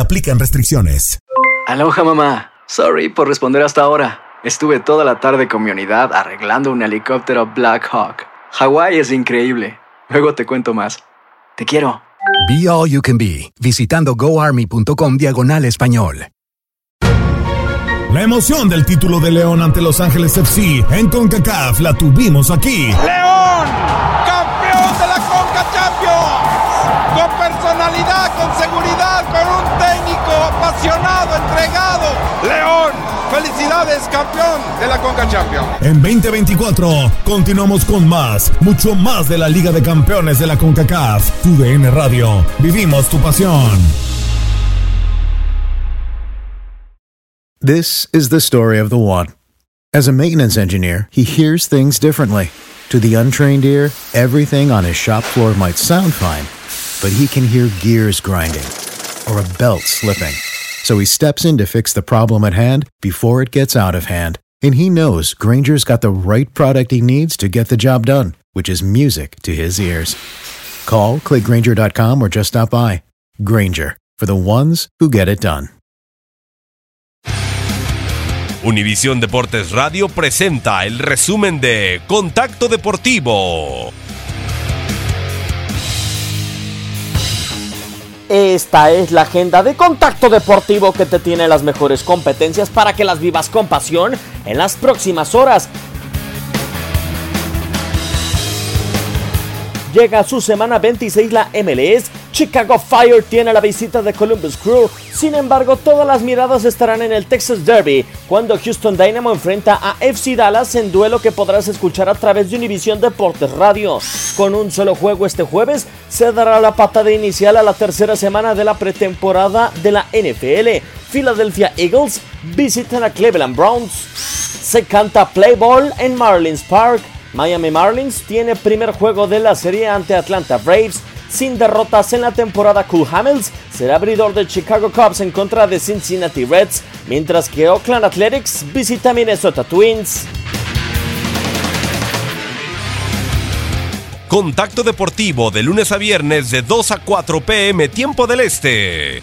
aplican restricciones. Aloha mamá. Sorry por responder hasta ahora. Estuve toda la tarde con mi unidad arreglando un helicóptero Black Hawk. Hawái es increíble. Luego te cuento más. Te quiero. Be All You Can Be, visitando goarmy.com diagonal español. La emoción del título de León ante Los Ángeles FC en CONCACAF la tuvimos aquí. ¡León! ¡Campeón de la CONCA Champions! Con seguridad, con un técnico apasionado, entregado. ¡León! ¡Felicidades, campeón de la CONCA Champions! En 2024 continuamos con más, mucho más de la Liga de Campeones de la CONCACAF. Tu DN Radio. Vivimos tu pasión. This is the story of the one. As a maintenance engineer, he hears things differently. To the untrained ear, everything on his shop floor might sound fine, but he can hear gears grinding or a belt slipping. So he steps in to fix the problem at hand before it gets out of hand. And he knows Granger's got the right product he needs to get the job done, which is music to his ears. Call, clickgranger.com, or just stop by. Granger, for the ones who get it done. Univisión Deportes Radio presenta el resumen de Contacto Deportivo. Esta es la agenda de Contacto Deportivo que te tiene las mejores competencias para que las vivas con pasión en las próximas horas. Llega su semana 26 la MLS. Chicago Fire tiene la visita de Columbus Crew. Sin embargo, todas las miradas estarán en el Texas Derby, cuando Houston Dynamo enfrenta a FC Dallas en duelo que podrás escuchar a través de Univision Deportes Radio. Con un solo juego este jueves, se dará la patada inicial a la tercera semana de la pretemporada de la NFL. Philadelphia Eagles visitan a Cleveland Browns. Se canta Play Ball en Marlins Park. Miami Marlins tiene primer juego de la serie ante Atlanta Braves. Sin derrotas en la temporada, Cool Hamels será abridor de Chicago Cubs en contra de Cincinnati Reds, mientras que Oakland Athletics visita Minnesota Twins. Contacto Deportivo de lunes a viernes de 2 a 4 pm tiempo del Este.